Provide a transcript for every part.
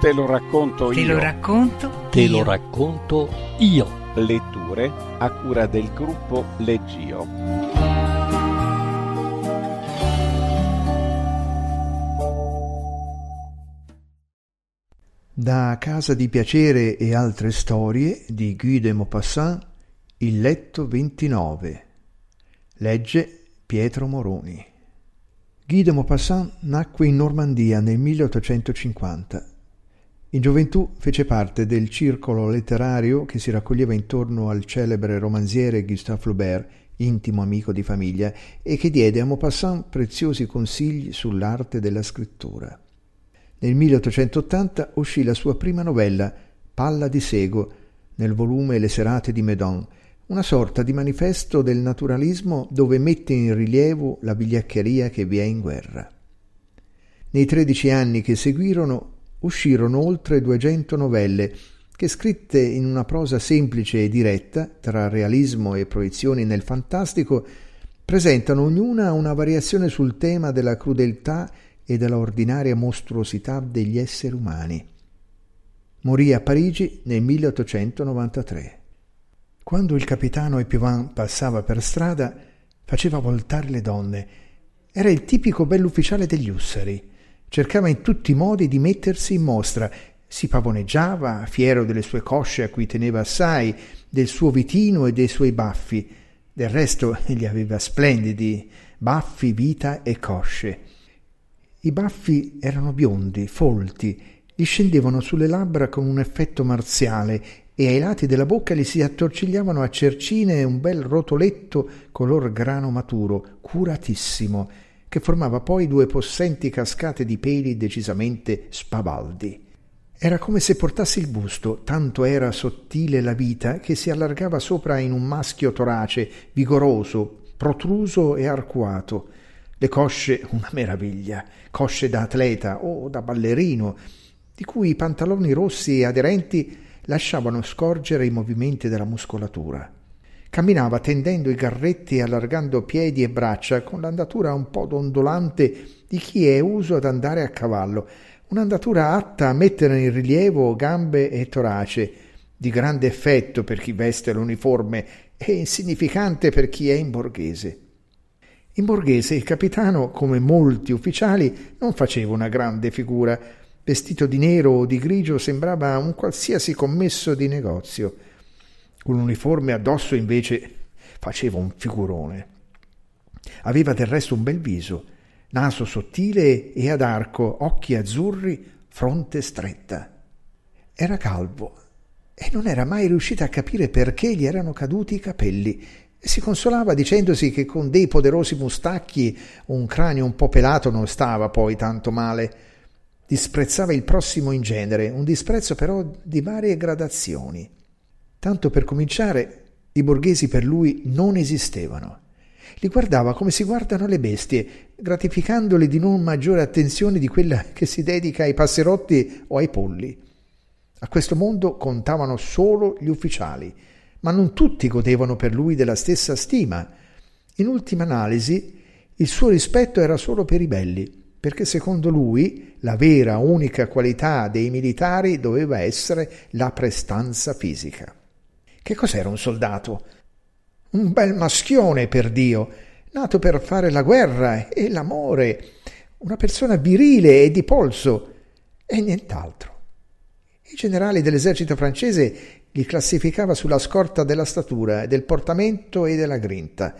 Te lo racconto Te io. lo racconto. Te io. lo racconto io. Letture a cura del gruppo Leggio. Da Casa di Piacere e altre storie di Guy de Maupassant, Il letto 29. Legge Pietro Moroni. Guy de Maupassant nacque in Normandia nel 1850. In gioventù fece parte del circolo letterario che si raccoglieva intorno al celebre romanziere Gustave Flaubert, intimo amico di famiglia, e che diede a Maupassant preziosi consigli sull'arte della scrittura. Nel 1880 uscì la sua prima novella, Palla di Sego, nel volume Le serate di Meudon, una sorta di manifesto del naturalismo dove mette in rilievo la vigliaccheria che vi è in guerra. Nei tredici anni che seguirono uscirono oltre 200 novelle che scritte in una prosa semplice e diretta, tra realismo e proiezioni nel fantastico, presentano ognuna una variazione sul tema della crudeltà e della ordinaria mostruosità degli esseri umani. Morì a Parigi nel 1893. Quando il capitano Epivin passava per strada, faceva voltare le donne. Era il tipico bell'ufficiale degli ussari. Cercava in tutti i modi di mettersi in mostra. Si pavoneggiava, fiero delle sue cosce a cui teneva assai, del suo vitino e dei suoi baffi. Del resto egli aveva splendidi baffi, vita e cosce. I baffi erano biondi, folti, gli scendevano sulle labbra con un effetto marziale e ai lati della bocca gli si attorcigliavano a cercine un bel rotoletto color grano maturo, curatissimo, che formava poi due possenti cascate di peli decisamente spavaldi. Era come se portasse il busto, tanto era sottile la vita che si allargava sopra in un maschio torace, vigoroso, protruso e arcuato. Le cosce una meraviglia, cosce da atleta o da ballerino, di cui i pantaloni rossi e aderenti lasciavano scorgere i movimenti della muscolatura. Camminava tendendo i garretti e allargando piedi e braccia con l'andatura un po' dondolante di chi è uso ad andare a cavallo, un'andatura atta a mettere in rilievo gambe e torace, di grande effetto per chi veste l'uniforme e insignificante per chi è in borghese. In borghese il capitano, come molti ufficiali, non faceva una grande figura. Vestito di nero o di grigio sembrava un qualsiasi commesso di negozio. Con l'uniforme addosso invece faceva un figurone. Aveva del resto un bel viso, naso sottile e ad arco, occhi azzurri, fronte stretta. Era calvo e non era mai riuscita a capire perché gli erano caduti i capelli. Si consolava dicendosi che con dei poderosi mustacchi un cranio un po' pelato non stava poi tanto male. Disprezzava il prossimo in genere, un disprezzo però di varie gradazioni. Tanto per cominciare, i borghesi per lui non esistevano. Li guardava come si guardano le bestie, gratificandoli di non maggiore attenzione di quella che si dedica ai passerotti o ai polli. A questo mondo contavano solo gli ufficiali, ma non tutti godevano per lui della stessa stima. In ultima analisi, il suo rispetto era solo per i belli, perché secondo lui la vera unica qualità dei militari doveva essere la prestanza fisica. Che cos'era un soldato? Un bel maschione, per Dio, nato per fare la guerra e l'amore, una persona virile e di polso, e nient'altro. I generali dell'esercito francese li classificava sulla scorta della statura, del portamento e della grinta.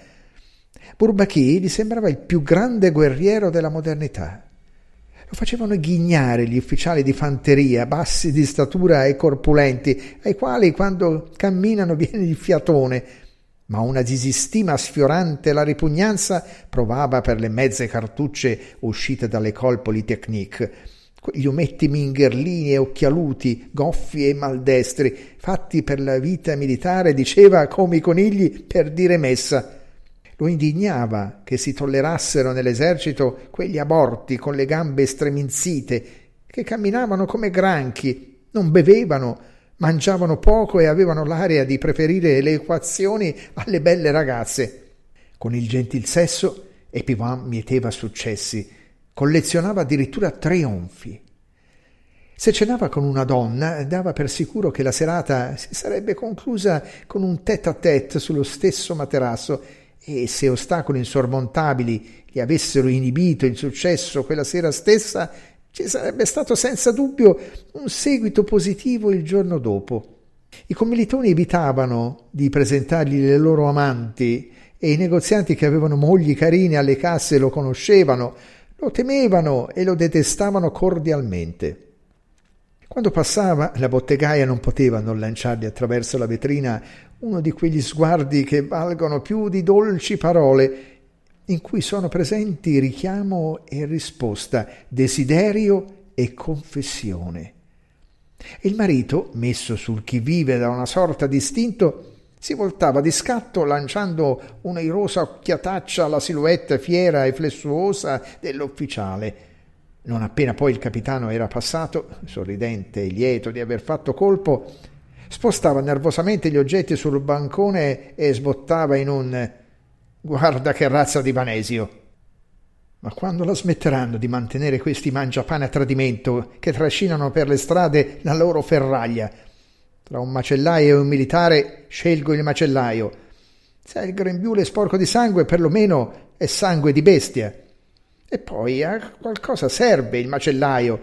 Bourbaki gli sembrava il più grande guerriero della modernità. Lo facevano ghignare gli ufficiali di fanteria, bassi di statura e corpulenti, ai quali quando camminano viene il fiatone, ma una disistima sfiorante la ripugnanza provava per le mezze cartucce uscite dall'École Polytechnique, quegli ometti mingherlini e occhialuti, goffi e maldestri, fatti per la vita militare, diceva come i conigli per dire messa. Lo indignava che si tollerassero nell'esercito quegli aborti con le gambe streminzite, che camminavano come granchi, non bevevano, mangiavano poco e avevano l'aria di preferire le equazioni alle belle ragazze. Con il gentil sesso Epivin mieteva successi, collezionava addirittura trionfi. Se cenava con una donna, dava per sicuro che la serata si sarebbe conclusa con un tête à tête sullo stesso materasso e se ostacoli insormontabili gli avessero inibito il successo quella sera stessa, ci sarebbe stato senza dubbio un seguito positivo il giorno dopo. I commilitoni evitavano di presentargli le loro amanti e i negozianti che avevano mogli carine alle casse lo conoscevano, lo temevano e lo detestavano cordialmente. Quando passava, la bottegaia non poteva non lanciargli attraverso la vetrina uno di quegli sguardi che valgono più di dolci parole, in cui sono presenti richiamo e risposta, desiderio e confessione. Il marito, messo sul chi vive da una sorta di istinto, si voltava di scatto lanciando un'airosa occhiataccia alla silhouette fiera e flessuosa dell'ufficiale. Non appena poi il capitano era passato, sorridente e lieto di aver fatto colpo, spostava nervosamente gli oggetti sul bancone e sbottava in un guarda che razza di vanesio. Ma quando la smetteranno di mantenere questi mangiapane a tradimento che trascinano per le strade la loro ferraglia? Tra un macellaio e un militare scelgo il macellaio. Se il grembiule è sporco di sangue, perlomeno è sangue di bestia. E poi a qualcosa serve il macellaio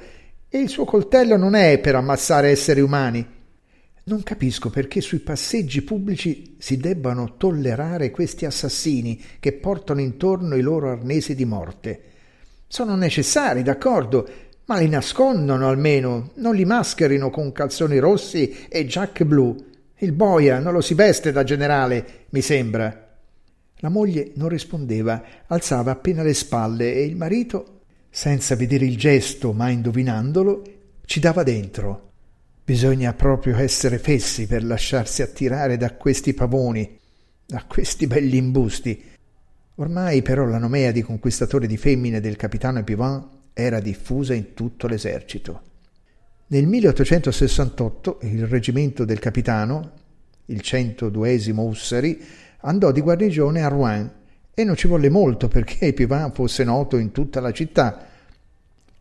e il suo coltello non è per ammazzare esseri umani. Non capisco perché sui passeggi pubblici si debbano tollerare questi assassini che portano intorno i loro arnesi di morte. Sono necessari, d'accordo, ma li nascondono almeno, non li mascherino con calzoni rossi e giacche blu. Il boia non lo si veste da generale, mi sembra. La moglie non rispondeva, alzava appena le spalle e il marito, senza vedere il gesto ma indovinandolo, ci dava dentro. Bisogna proprio essere fessi per lasciarsi attirare da questi pavoni, da questi belli imbusti. Ormai però la nomea di conquistatore di femmine del capitano Epivin era diffusa in tutto l'esercito. Nel 1868 il reggimento del capitano, il 102 Ussari, andò di guarnigione a Rouen e non ci volle molto perché Epivin fosse noto in tutta la città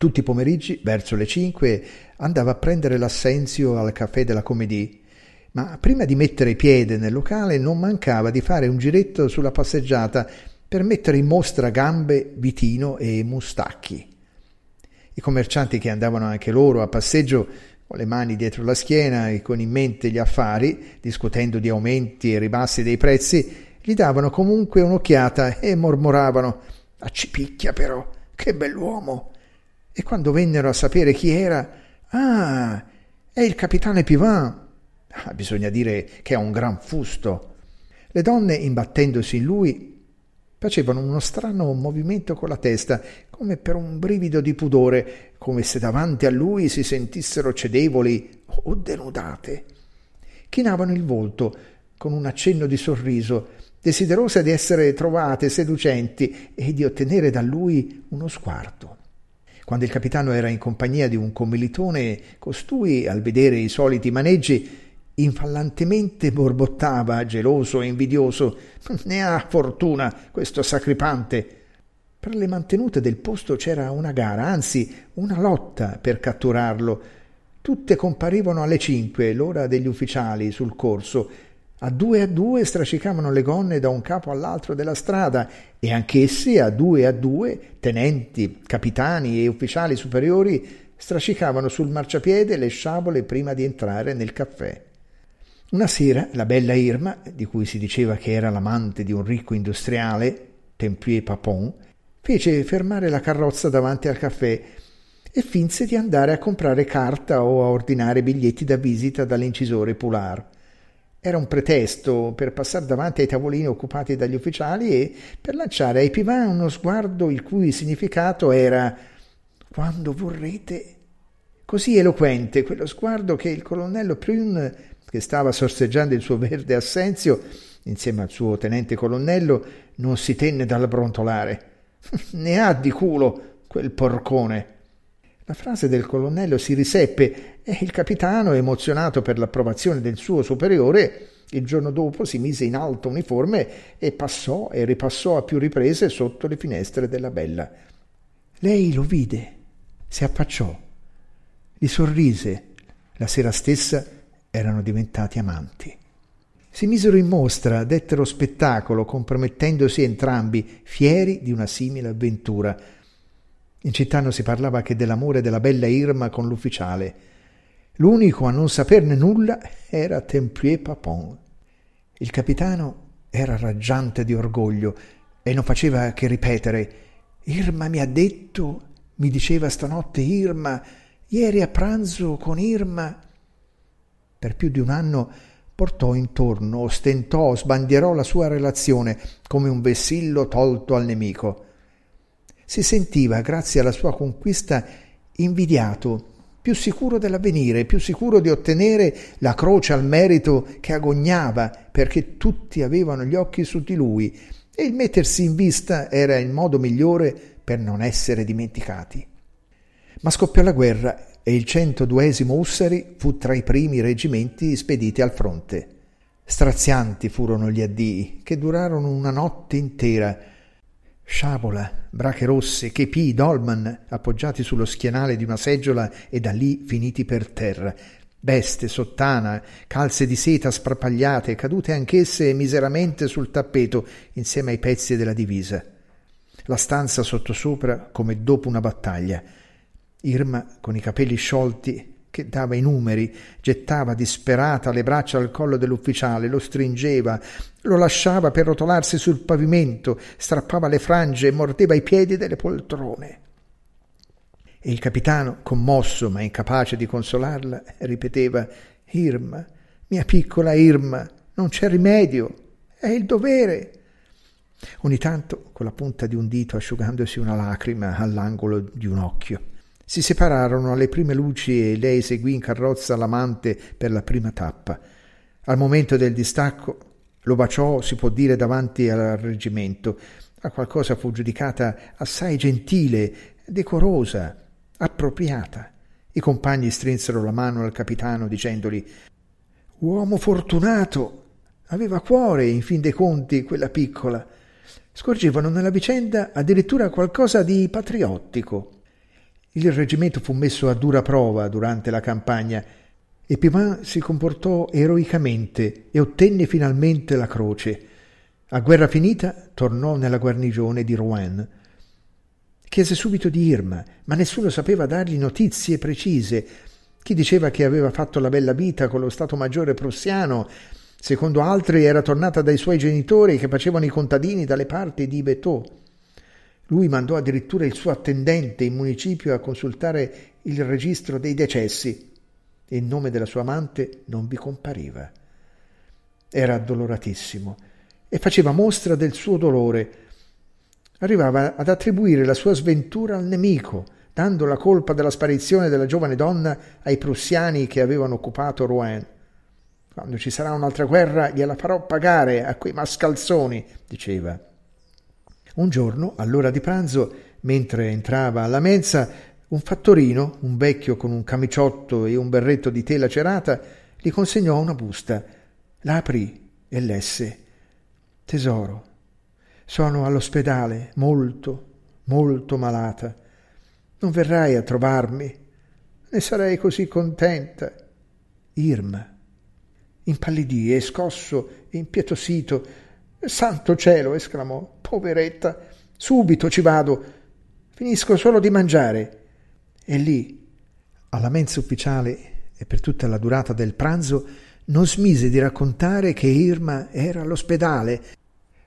tutti i pomeriggi, verso le cinque, andava a prendere l'assenzio al caffè della Comédie, ma prima di mettere piede nel locale non mancava di fare un giretto sulla passeggiata per mettere in mostra gambe, vitino e mustacchi. I commercianti che andavano anche loro a passeggio con le mani dietro la schiena e con in mente gli affari, discutendo di aumenti e ribassi dei prezzi, gli davano comunque un'occhiata e mormoravano Accipicchia però, che bell'uomo! E quando vennero a sapere chi era, ah, è il capitano Pivin. Ah, bisogna dire che ha un gran fusto. Le donne, imbattendosi in lui, facevano uno strano movimento con la testa, come per un brivido di pudore, come se davanti a lui si sentissero cedevoli o denudate. Chinavano il volto con un accenno di sorriso, desiderose di essere trovate seducenti e di ottenere da lui uno sguardo. Quando il capitano era in compagnia di un commilitone, costui, al vedere i soliti maneggi, infallantemente borbottava, geloso e invidioso. Ne ha fortuna questo sacripante. Per le mantenute del posto c'era una gara, anzi una lotta per catturarlo. Tutte comparivano alle cinque, l'ora degli ufficiali, sul corso, a due a due strascicavano le gonne da un capo all'altro della strada e anch'essi a due a due, tenenti, capitani e ufficiali superiori, strascicavano sul marciapiede le sciabole prima di entrare nel caffè. Una sera la bella Irma, di cui si diceva che era l'amante di un ricco industriale, Tempier Papon, fece fermare la carrozza davanti al caffè e finse di andare a comprare carta o a ordinare biglietti da visita dall'incisore Poulard. Era un pretesto per passare davanti ai tavolini occupati dagli ufficiali e per lanciare ai Pivin uno sguardo il cui significato era quando vorrete. Così eloquente quello sguardo che il colonnello Prune, che stava sorseggiando il suo verde assenzio, insieme al suo tenente colonnello, non si tenne dal brontolare. ne ha di culo quel porcone. La frase del colonnello si riseppe e il capitano, emozionato per l'approvazione del suo superiore, il giorno dopo si mise in alto uniforme e passò e ripassò a più riprese sotto le finestre della bella. Lei lo vide, si affacciò. Gli sorrise. La sera stessa erano diventati amanti. Si misero in mostra, dettero spettacolo, compromettendosi entrambi, fieri di una simile avventura. In città non si parlava che dell'amore della bella Irma con l'ufficiale. L'unico a non saperne nulla era Templier Papon. Il capitano era raggiante di orgoglio e non faceva che ripetere Irma mi ha detto, mi diceva stanotte Irma, ieri a pranzo con Irma. Per più di un anno portò intorno, ostentò, sbandierò la sua relazione come un vessillo tolto al nemico. Si sentiva, grazie alla sua conquista, invidiato, più sicuro dell'avvenire, più sicuro di ottenere la croce al merito che agognava, perché tutti avevano gli occhi su di lui, e il mettersi in vista era il modo migliore per non essere dimenticati. Ma scoppiò la guerra e il 102 Ussari fu tra i primi reggimenti spediti al fronte. Strazianti furono gli addii, che durarono una notte intera. Sciabola, brache rosse, chepì, dolman, appoggiati sullo schienale di una seggiola e da lì finiti per terra. Veste, sottana, calze di seta sprapagliate, cadute anch'esse miseramente sul tappeto insieme ai pezzi della divisa. La stanza sottosopra come dopo una battaglia. Irma, con i capelli sciolti, che dava i numeri, gettava disperata le braccia al collo dell'ufficiale, lo stringeva, lo lasciava per rotolarsi sul pavimento, strappava le frange e mordeva i piedi delle poltrone. E il capitano, commosso ma incapace di consolarla, ripeteva Irma, mia piccola Irma, non c'è rimedio, è il dovere. Ogni tanto, con la punta di un dito asciugandosi una lacrima all'angolo di un occhio. Si separarono alle prime luci e lei seguì in carrozza l'amante per la prima tappa. Al momento del distacco lo baciò, si può dire, davanti al reggimento. A qualcosa fu giudicata assai gentile, decorosa, appropriata. I compagni strinsero la mano al capitano dicendogli Uomo fortunato! Aveva cuore, in fin dei conti, quella piccola. Scorgevano nella vicenda addirittura qualcosa di patriottico. Il reggimento fu messo a dura prova durante la campagna e Pivin si comportò eroicamente e ottenne finalmente la croce. A guerra finita tornò nella guarnigione di Rouen. Chiese subito di Irma, ma nessuno sapeva dargli notizie precise. Chi diceva che aveva fatto la bella vita con lo Stato Maggiore prussiano, secondo altri era tornata dai suoi genitori che facevano i contadini dalle parti di Betot. Lui mandò addirittura il suo attendente in municipio a consultare il registro dei decessi e il nome della sua amante non vi compariva. Era addoloratissimo e faceva mostra del suo dolore. Arrivava ad attribuire la sua sventura al nemico, dando la colpa della sparizione della giovane donna ai prussiani che avevano occupato Rouen. Quando ci sarà un'altra guerra gliela farò pagare a quei mascalzoni, diceva. Un giorno, all'ora di pranzo, mentre entrava alla mensa, un fattorino, un vecchio con un camiciotto e un berretto di tela cerata, gli consegnò una busta. La aprì e lesse. Tesoro, sono all'ospedale, molto, molto malata. Non verrai a trovarmi? Ne sarei così contenta. Irma. Impallidì e scosso e impietosito Santo cielo! esclamò. Poveretta! Subito ci vado. Finisco solo di mangiare. E lì, alla mensa ufficiale e per tutta la durata del pranzo, non smise di raccontare che Irma era all'ospedale,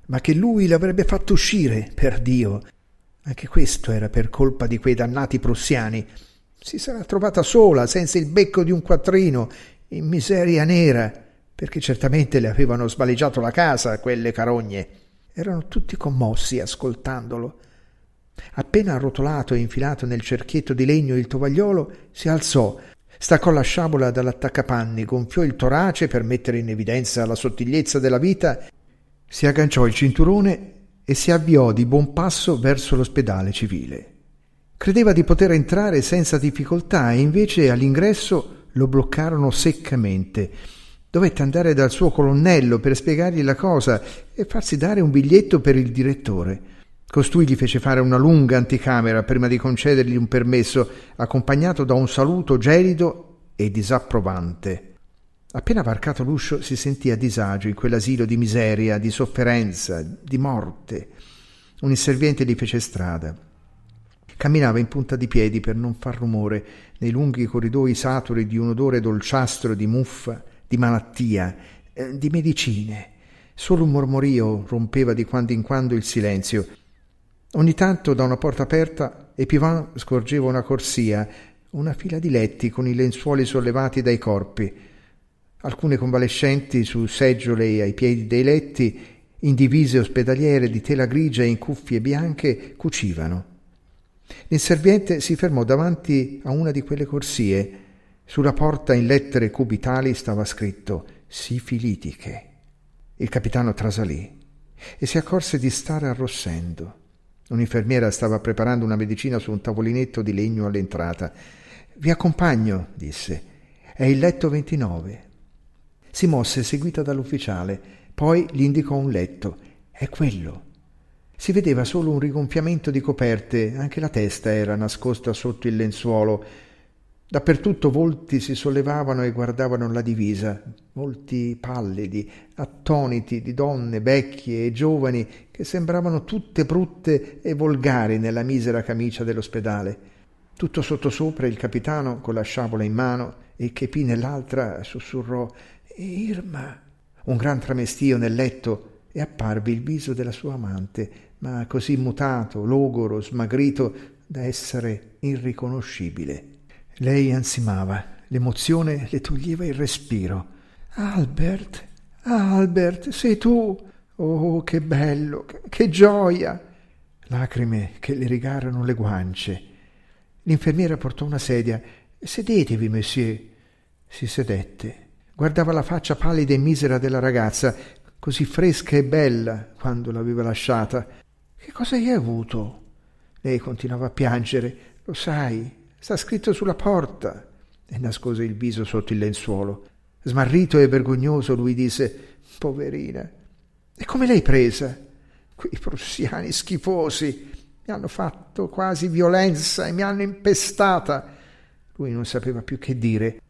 ma che lui l'avrebbe fatto uscire, per Dio. Anche questo era per colpa di quei dannati prussiani. Si sarà trovata sola, senza il becco di un quattrino, in miseria nera perché certamente le avevano svaligiato la casa quelle carogne. Erano tutti commossi ascoltandolo. Appena arrotolato e infilato nel cerchietto di legno il tovagliolo, si alzò, staccò la sciabola dall'attaccapanni, gonfiò il torace per mettere in evidenza la sottigliezza della vita, si agganciò il cinturone e si avviò di buon passo verso l'ospedale civile. Credeva di poter entrare senza difficoltà e invece all'ingresso lo bloccarono seccamente Dovette andare dal suo colonnello per spiegargli la cosa e farsi dare un biglietto per il direttore. Costui gli fece fare una lunga anticamera prima di concedergli un permesso, accompagnato da un saluto gelido e disapprovante. Appena varcato l'uscio si sentì a disagio in quell'asilo di miseria, di sofferenza, di morte. Un inserviente gli fece strada. Camminava in punta di piedi per non far rumore nei lunghi corridoi saturi di un odore dolciastro di muffa, di malattia, eh, di medicine. Solo un mormorio rompeva di quando in quando il silenzio. Ogni tanto da una porta aperta Epivin scorgeva una corsia, una fila di letti con i lenzuoli sollevati dai corpi. Alcune convalescenti su seggiole ai piedi dei letti, in divise ospedaliere di tela grigia e in cuffie bianche, cucivano. L'inserviente si fermò davanti a una di quelle corsie. Sulla porta in lettere cubitali stava scritto sifilitiche. Il capitano trasalì e si accorse di stare arrossendo. Un'infermiera stava preparando una medicina su un tavolinetto di legno all'entrata. Vi accompagno, disse. È il letto 29. Si mosse seguita dall'ufficiale, poi gli indicò un letto. È quello. Si vedeva solo un rigonfiamento di coperte, anche la testa era nascosta sotto il lenzuolo Dappertutto volti si sollevavano e guardavano la divisa, volti pallidi, attoniti di donne vecchie e giovani che sembravano tutte brutte e volgari nella misera camicia dell'ospedale. Tutto sottosopra il capitano con la sciabola in mano e Chepì nell'altra sussurrò Irma. Un gran tramestio nel letto e apparve il viso della sua amante, ma così mutato, logoro, smagrito da essere irriconoscibile. Lei ansimava, l'emozione le toglieva il respiro. Albert, Albert, sei tu! Oh, che bello, che, gioia! Lacrime che le rigarono le guance. L'infermiera portò una sedia. Sedetevi, monsieur. Si sedette. Guardava la faccia pallida e misera della ragazza, così fresca e bella quando l'aveva lasciata. Che cosa hai avuto? Lei continuava a piangere. Lo sai, Sta scritto sulla porta. E nascose il viso sotto il lenzuolo. Smarrito e vergognoso, lui disse: Poverina, e come l'hai presa? Quei prussiani schifosi mi hanno fatto quasi violenza e mi hanno impestata. Lui non sapeva più che dire.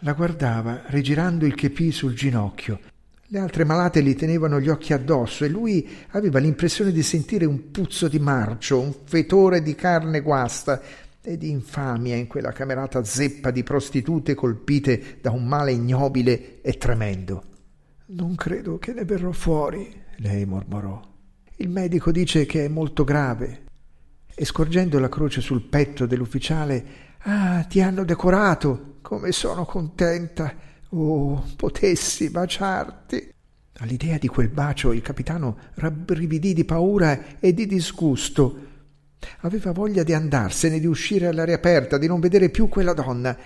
La guardava, rigirando il chepì sul ginocchio. Le altre malate gli tenevano gli occhi addosso e lui aveva l'impressione di sentire un puzzo di marcio, un fetore di carne guasta e di infamia in quella camerata zeppa di prostitute colpite da un male ignobile e tremendo. Non credo che ne verrò fuori, lei mormorò. Il medico dice che è molto grave. E scorgendo la croce sul petto dell'ufficiale, Ah, ti hanno decorato! Come sono contenta! Oh, potessi baciarti! All'idea di quel bacio il capitano rabbrividì di paura e di disgusto Aveva voglia di andarsene, di uscire all'aria aperta, di non vedere più quella donna,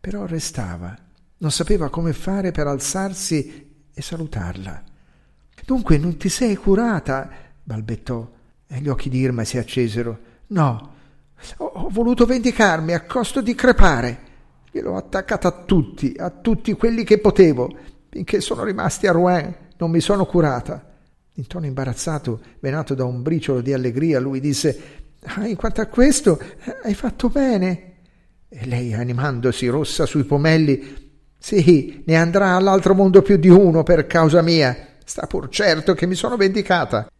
però restava. Non sapeva come fare per alzarsi e salutarla. Dunque non ti sei curata? balbettò e gli occhi di Irma si accesero. No, ho, ho voluto vendicarmi a costo di crepare. Gliel'ho attaccata a tutti, a tutti quelli che potevo. Finché sono rimasti a Rouen non mi sono curata. In tono imbarazzato, venato da un briciolo di allegria, lui disse Ah, in quanto a questo, hai fatto bene. E lei, animandosi rossa sui pomelli, sì, ne andrà all'altro mondo più di uno per causa mia. Sta pur certo che mi sono vendicata.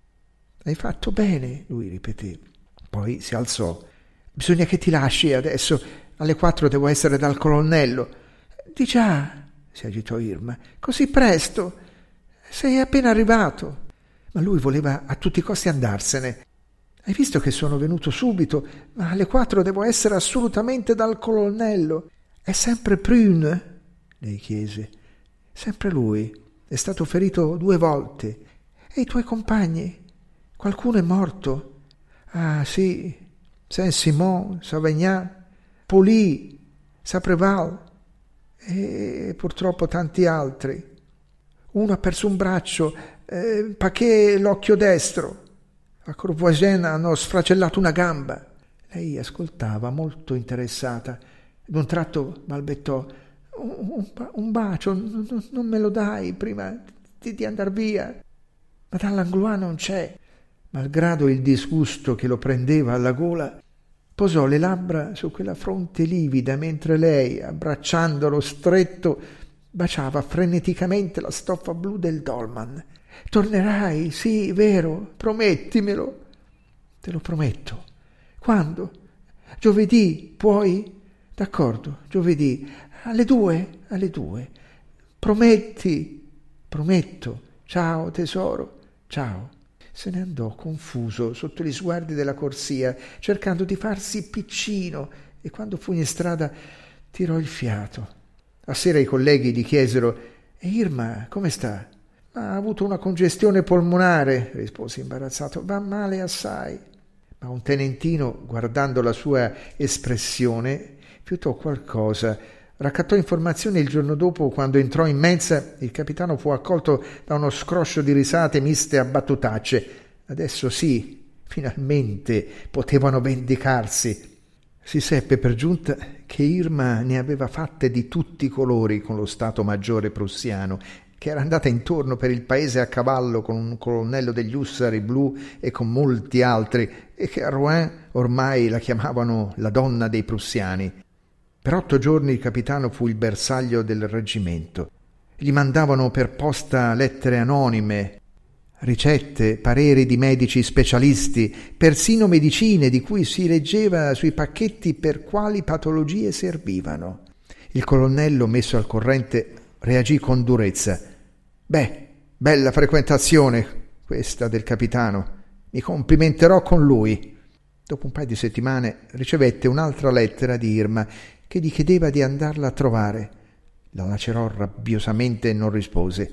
Hai fatto bene, lui ripeté. Poi si alzò. Bisogna che ti lasci adesso. Alle quattro devo essere dal colonnello. Di già, si agitò Irma. Così presto. Sei appena arrivato. Ma lui voleva a tutti i costi andarsene. Hai visto che sono venuto subito, ma alle quattro devo essere assolutamente dal colonnello. È sempre Prune? lei chiese. Sempre lui. È stato ferito due volte. E i tuoi compagni? Qualcuno è morto? Ah, sì. Saint-Simon, Sauvagnat, Poli, Sapreval e purtroppo tanti altri. Uno ha perso un braccio, eh, Paquet l'occhio destro. A Courvoisier hanno sfracellato una gamba. Lei ascoltava, molto interessata. D'un tratto balbettò: Un, un bacio, non, non, me lo dai prima di, di andar via. Madame Langlois non c'è. malgrado il disgusto che lo prendeva alla gola, posò le labbra su quella fronte livida mentre lei, abbracciandolo stretto, baciava freneticamente la stoffa blu del dolman. Tornerai, sì, vero, promettimelo. Te lo prometto. Quando? Giovedì, puoi? D'accordo, giovedì. Alle due, alle due. Prometti. Prometto. Ciao, tesoro. Ciao. Se ne andò confuso sotto gli sguardi della corsia, cercando di farsi piccino, e quando fu in strada tirò il fiato. A sera i colleghi gli chiesero E Irma, come sta? Ha avuto una congestione polmonare, rispose imbarazzato. Va male assai. Ma un tenentino, guardando la sua espressione, fiutò qualcosa. Raccattò informazioni il giorno dopo, quando entrò in mensa, il capitano fu accolto da uno scroscio di risate miste a battutacce. Adesso sì, finalmente potevano vendicarsi. Si seppe per giunta che Irma ne aveva fatte di tutti i colori con lo Stato Maggiore prussiano, che era andata intorno per il paese a cavallo con un colonnello degli Ussari blu e con molti altri, e che a Rouen ormai la chiamavano la donna dei prussiani. Per otto giorni il capitano fu il bersaglio del reggimento. Gli mandavano per posta lettere anonime, ricette, pareri di medici specialisti, persino medicine di cui si leggeva sui pacchetti per quali patologie servivano. Il colonnello, messo al corrente, reagì con durezza. Beh, bella frequentazione questa del capitano. Mi complimenterò con lui. Dopo un paio di settimane ricevette un'altra lettera di Irma che gli chiedeva di andarla a trovare. La lacerò rabbiosamente e non rispose.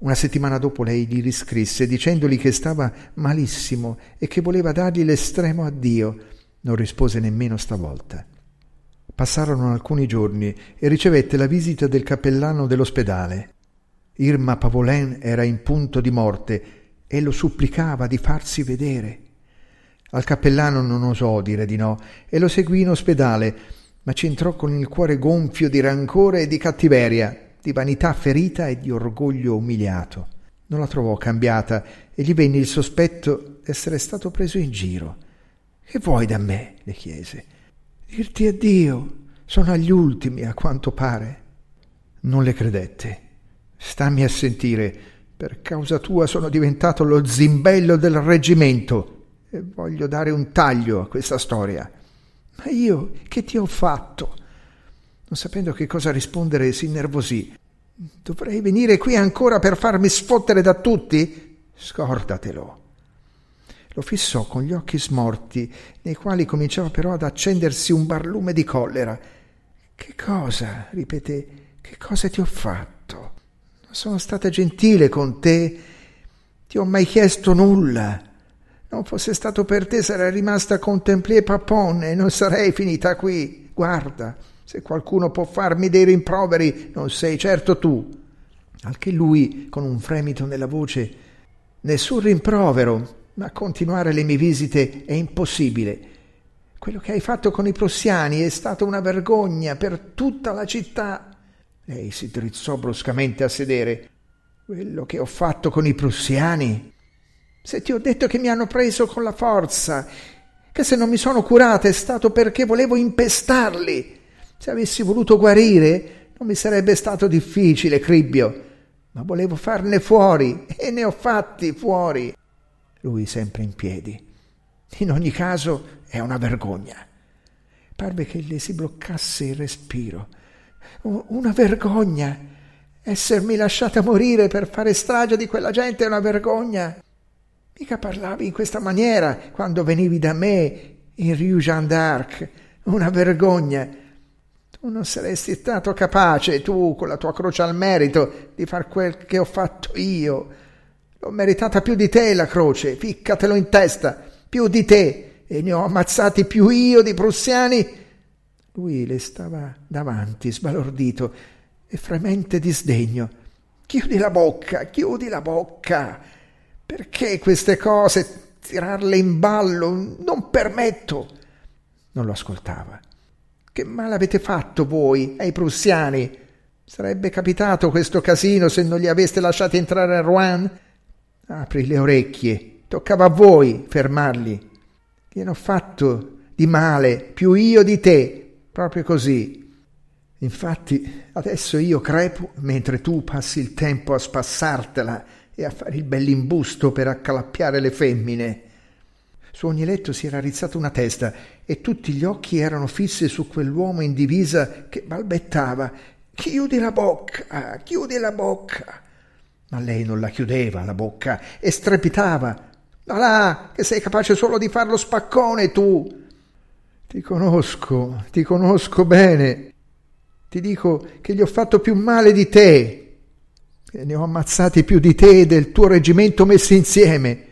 Una settimana dopo lei gli riscrisse dicendogli che stava malissimo e che voleva dargli l'estremo addio. Non rispose nemmeno stavolta. Passarono alcuni giorni e ricevette la visita del cappellano dell'ospedale. Irma Pavolen era in punto di morte e lo supplicava di farsi vedere. Al cappellano non osò dire di no e lo seguì in ospedale, ma ci entrò con il cuore gonfio di rancore e di cattiveria di vanità ferita e di orgoglio umiliato. Non la trovò cambiata e gli venne il sospetto d'essere stato preso in giro. Che vuoi da me? le chiese. Dirti addio. Sono agli ultimi, a quanto pare. Non le credette. Stammi a sentire. Per causa tua sono diventato lo zimbello del reggimento e voglio dare un taglio a questa storia. Ma io che ti ho fatto? Non sapendo che cosa rispondere, si innervosì. Dovrei venire qui ancora per farmi sfottere da tutti? Scordatelo. Lo fissò con gli occhi smorti, nei quali cominciava però ad accendersi un barlume di collera. Che cosa? ripeté. Che cosa ti ho fatto? Sono stata gentile con te. Ti ho mai chiesto nulla. Non fosse stato per te sarei rimasta a contemplier Papon e non sarei finita qui. Guarda, se qualcuno può farmi dei rimproveri, non sei certo tu. Al che lui, con un fremito nella voce, nessun rimprovero, ma continuare le mie visite è impossibile. Quello che hai fatto con i prussiani è stata una vergogna per tutta la città. Lei si drizzò bruscamente a sedere. Quello che ho fatto con i prussiani? Se ti ho detto che mi hanno preso con la forza, che se non mi sono curata è stato perché volevo impestarli. Se avessi voluto guarire, non mi sarebbe stato difficile, Cribbio, ma volevo farne fuori e ne ho fatti fuori. Lui sempre in piedi. In ogni caso è una vergogna. Parve che le si bloccasse il respiro. Una vergogna. Essermi lasciata morire per fare strage di quella gente è una vergogna. Mica parlavi in questa maniera quando venivi da me in Rue Jeanne d'Arc. Una vergogna. Tu non saresti stato capace, tu, con la tua croce al merito, di far quel che ho fatto io. L'ho meritata più di te la croce, ficcatelo in testa, più di te, e ne ho ammazzati più io di prussiani. Lui le stava davanti, sbalordito e fremente di sdegno. Chiudi la bocca, chiudi la bocca. Perché queste cose, tirarle in ballo? Non permetto. Non lo ascoltava. Che male avete fatto voi ai prussiani? Sarebbe capitato questo casino se non li aveste lasciati entrare a Rouen? Apri le orecchie, toccava a voi fermarli. Che ne ho fatto di male, più io di te, proprio così. Infatti, adesso io crepo mentre tu passi il tempo a spassartela e a fare il bell'imbusto per accalappiare le femmine. Su ogni letto si era rizzata una testa e tutti gli occhi erano fissi su quell'uomo in divisa che balbettava Chiudi la bocca, chiudi la bocca. Ma lei non la chiudeva la bocca e strepitava. Ma là, che sei capace solo di far lo spaccone tu. Ti conosco, ti conosco bene. Ti dico che gli ho fatto più male di te, che ne ho ammazzati più di te e del tuo reggimento messi insieme.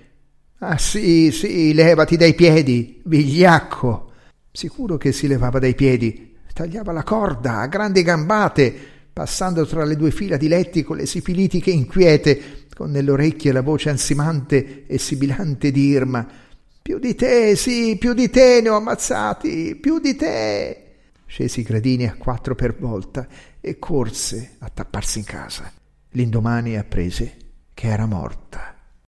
Ah sì, sì, levati dai piedi, vigliacco. Sicuro che si levava dai piedi, tagliava la corda a grandi gambate, passando tra le due fila di letti con le sifilitiche inquiete, con nelle orecchie la voce ansimante e sibilante di Irma. Più di te, sì, più di te ne ho ammazzati, più di te. Scesi i gradini a quattro per volta e corse a tapparsi in casa. L'indomani apprese che era morta.